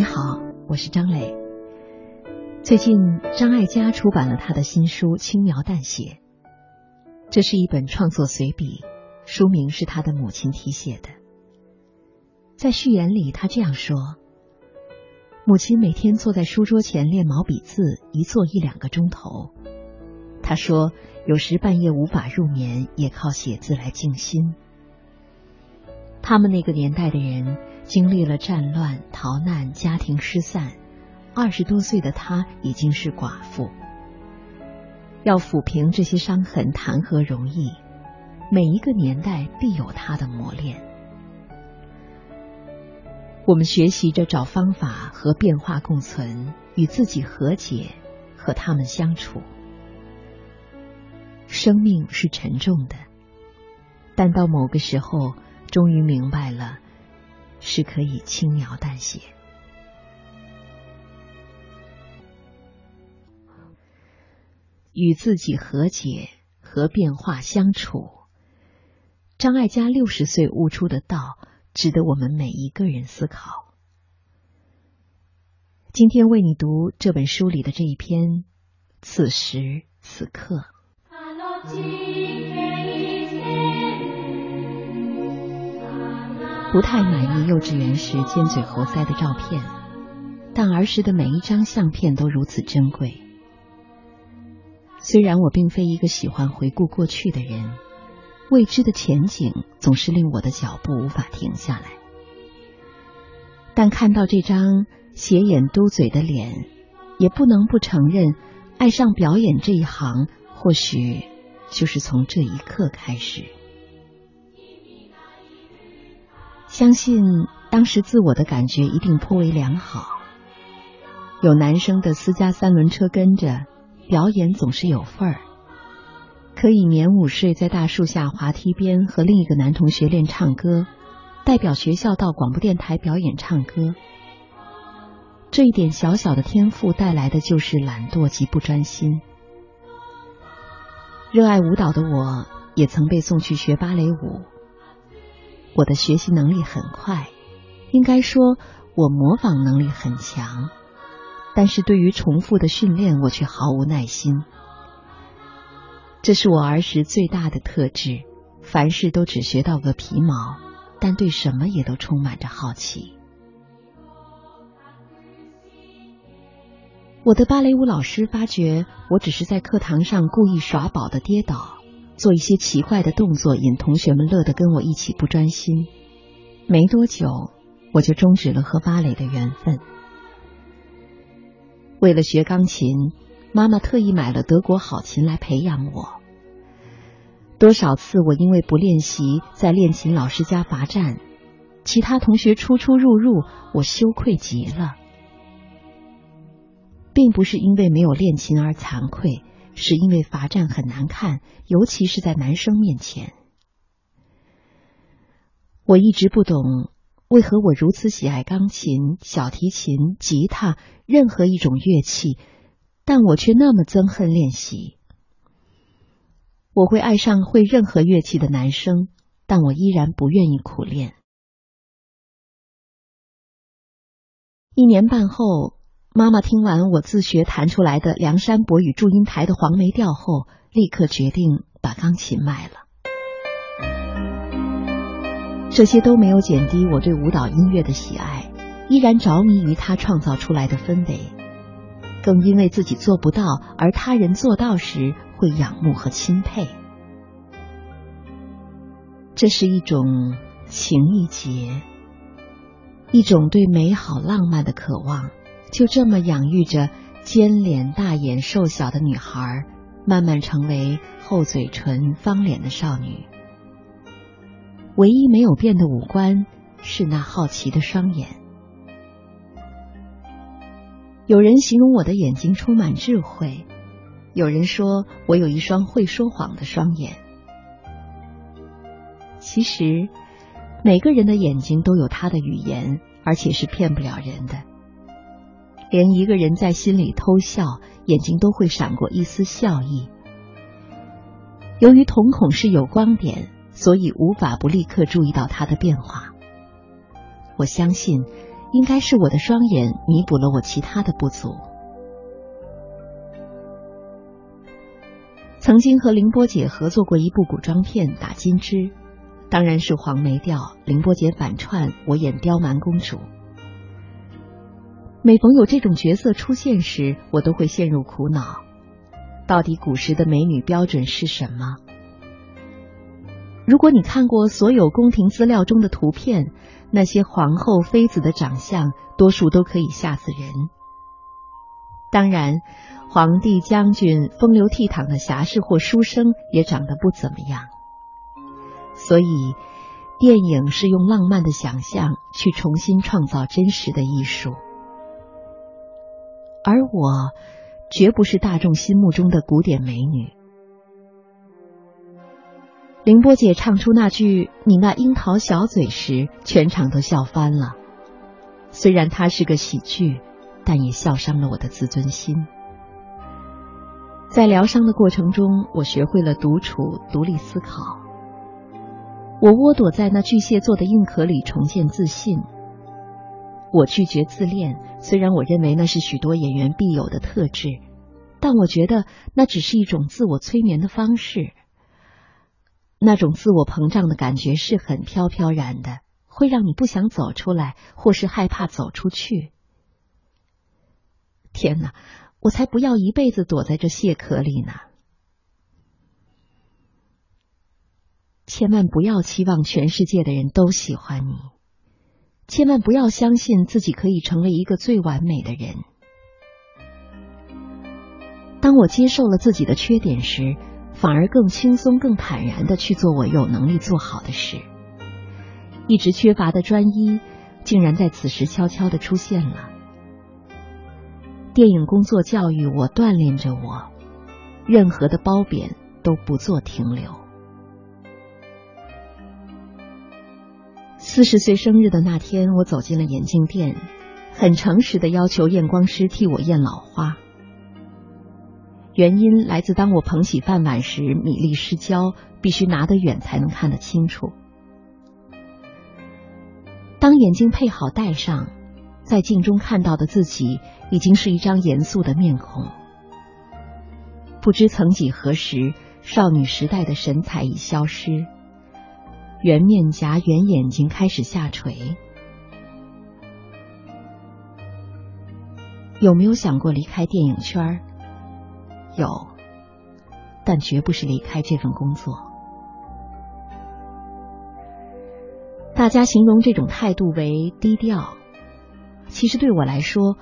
你好，我是张磊。最近，张艾嘉出版了他的新书《轻描淡写》，这是一本创作随笔，书名是他的母亲题写的。在序言里，他这样说：“母亲每天坐在书桌前练毛笔字，一坐一两个钟头。他说，有时半夜无法入眠，也靠写字来静心。他们那个年代的人。”经历了战乱、逃难、家庭失散，二十多岁的她已经是寡妇。要抚平这些伤痕，谈何容易？每一个年代必有它的磨练。我们学习着找方法和变化共存，与自己和解，和他们相处。生命是沉重的，但到某个时候，终于明白了。是可以轻描淡写，与自己和解，和变化相处。张艾嘉六十岁悟出的道，值得我们每一个人思考。今天为你读这本书里的这一篇《此时此刻》。不太满意幼稚园时尖嘴猴腮的照片，但儿时的每一张相片都如此珍贵。虽然我并非一个喜欢回顾过去的人，未知的前景总是令我的脚步无法停下来。但看到这张斜眼嘟嘴的脸，也不能不承认，爱上表演这一行，或许就是从这一刻开始。相信当时自我的感觉一定颇为良好，有男生的私家三轮车跟着，表演总是有份儿。可以年午睡在大树下滑梯边和另一个男同学练唱歌，代表学校到广播电台表演唱歌。这一点小小的天赋带来的就是懒惰及不专心。热爱舞蹈的我也曾被送去学芭蕾舞。我的学习能力很快，应该说我模仿能力很强，但是对于重复的训练，我却毫无耐心。这是我儿时最大的特质，凡事都只学到个皮毛，但对什么也都充满着好奇。我的芭蕾舞老师发觉我只是在课堂上故意耍宝的跌倒。做一些奇怪的动作，引同学们乐得跟我一起不专心。没多久，我就终止了和芭蕾的缘分。为了学钢琴，妈妈特意买了德国好琴来培养我。多少次我因为不练习，在练琴老师家罚站，其他同学出出入入，我羞愧极了。并不是因为没有练琴而惭愧。是因为罚站很难看，尤其是在男生面前。我一直不懂为何我如此喜爱钢琴、小提琴、吉他，任何一种乐器，但我却那么憎恨练习。我会爱上会任何乐器的男生，但我依然不愿意苦练。一年半后。妈妈听完我自学弹出来的《梁山伯与祝英台》的黄梅调后，立刻决定把钢琴卖了。这些都没有减低我对舞蹈音乐的喜爱，依然着迷于他创造出来的氛围，更因为自己做不到而他人做到时会仰慕和钦佩。这是一种情意结，一种对美好浪漫的渴望。就这么养育着尖脸大眼瘦小的女孩，慢慢成为厚嘴唇方脸的少女。唯一没有变的五官是那好奇的双眼。有人形容我的眼睛充满智慧，有人说我有一双会说谎的双眼。其实，每个人的眼睛都有他的语言，而且是骗不了人的。连一个人在心里偷笑，眼睛都会闪过一丝笑意。由于瞳孔是有光点，所以无法不立刻注意到它的变化。我相信，应该是我的双眼弥补了我其他的不足。曾经和凌波姐合作过一部古装片《打金枝》，当然是黄梅调，凌波姐反串，我演刁蛮公主。每逢有这种角色出现时，我都会陷入苦恼：到底古时的美女标准是什么？如果你看过所有宫廷资料中的图片，那些皇后、妃子的长相，多数都可以吓死人。当然，皇帝、将军、风流倜傥的侠士或书生也长得不怎么样。所以，电影是用浪漫的想象去重新创造真实的艺术。而我，绝不是大众心目中的古典美女。凌波姐唱出那句“你那樱桃小嘴”时，全场都笑翻了。虽然它是个喜剧，但也笑伤了我的自尊心。在疗伤的过程中，我学会了独处、独立思考。我窝躲在那巨蟹座的硬壳里，重建自信。我拒绝自恋，虽然我认为那是许多演员必有的特质，但我觉得那只是一种自我催眠的方式。那种自我膨胀的感觉是很飘飘然的，会让你不想走出来，或是害怕走出去。天哪，我才不要一辈子躲在这蟹壳里呢！千万不要期望全世界的人都喜欢你。千万不要相信自己可以成为一个最完美的人。当我接受了自己的缺点时，反而更轻松、更坦然的去做我有能力做好的事。一直缺乏的专一，竟然在此时悄悄的出现了。电影工作教育我，锻炼着我，任何的褒贬都不做停留。四十岁生日的那天，我走进了眼镜店，很诚实的要求验光师替我验老花。原因来自当我捧起饭碗时，米粒失焦，必须拿得远才能看得清楚。当眼镜配好戴上，在镜中看到的自己已经是一张严肃的面孔。不知曾几何时，少女时代的神采已消失。圆面颊、圆眼睛开始下垂。有没有想过离开电影圈？有，但绝不是离开这份工作。大家形容这种态度为低调，其实对我来说，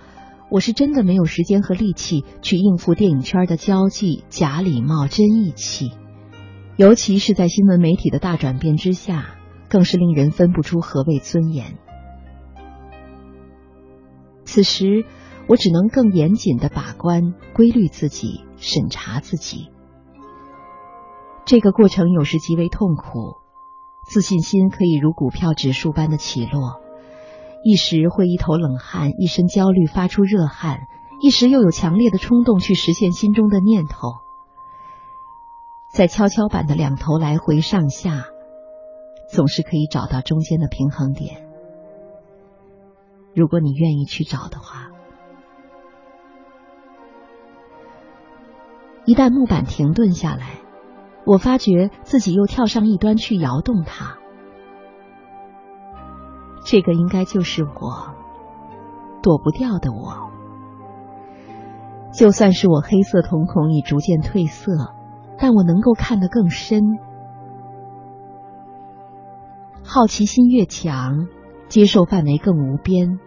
我是真的没有时间和力气去应付电影圈的交际、假礼貌、真义气。尤其是在新闻媒体的大转变之下，更是令人分不出何谓尊严。此时，我只能更严谨的把关、规律自己、审查自己。这个过程有时极为痛苦，自信心可以如股票指数般的起落，一时会一头冷汗，一身焦虑，发出热汗；一时又有强烈的冲动去实现心中的念头。在跷跷板的两头来回上下，总是可以找到中间的平衡点。如果你愿意去找的话，一旦木板停顿下来，我发觉自己又跳上一端去摇动它。这个应该就是我，躲不掉的我。就算是我黑色瞳孔已逐渐褪色。但我能够看得更深，好奇心越强，接受范围更无边。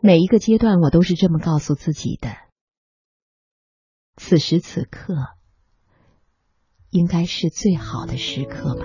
每一个阶段，我都是这么告诉自己的。此时此刻，应该是最好的时刻吧。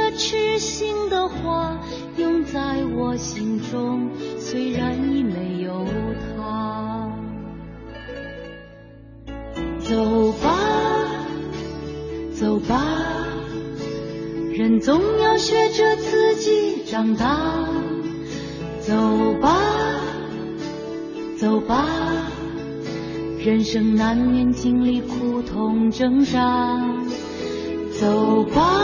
痴心的话，永在我心中，虽然已没有他。走吧，走吧。人总要学着自己长大，走吧，走吧，人生难免经历苦痛挣扎，走吧，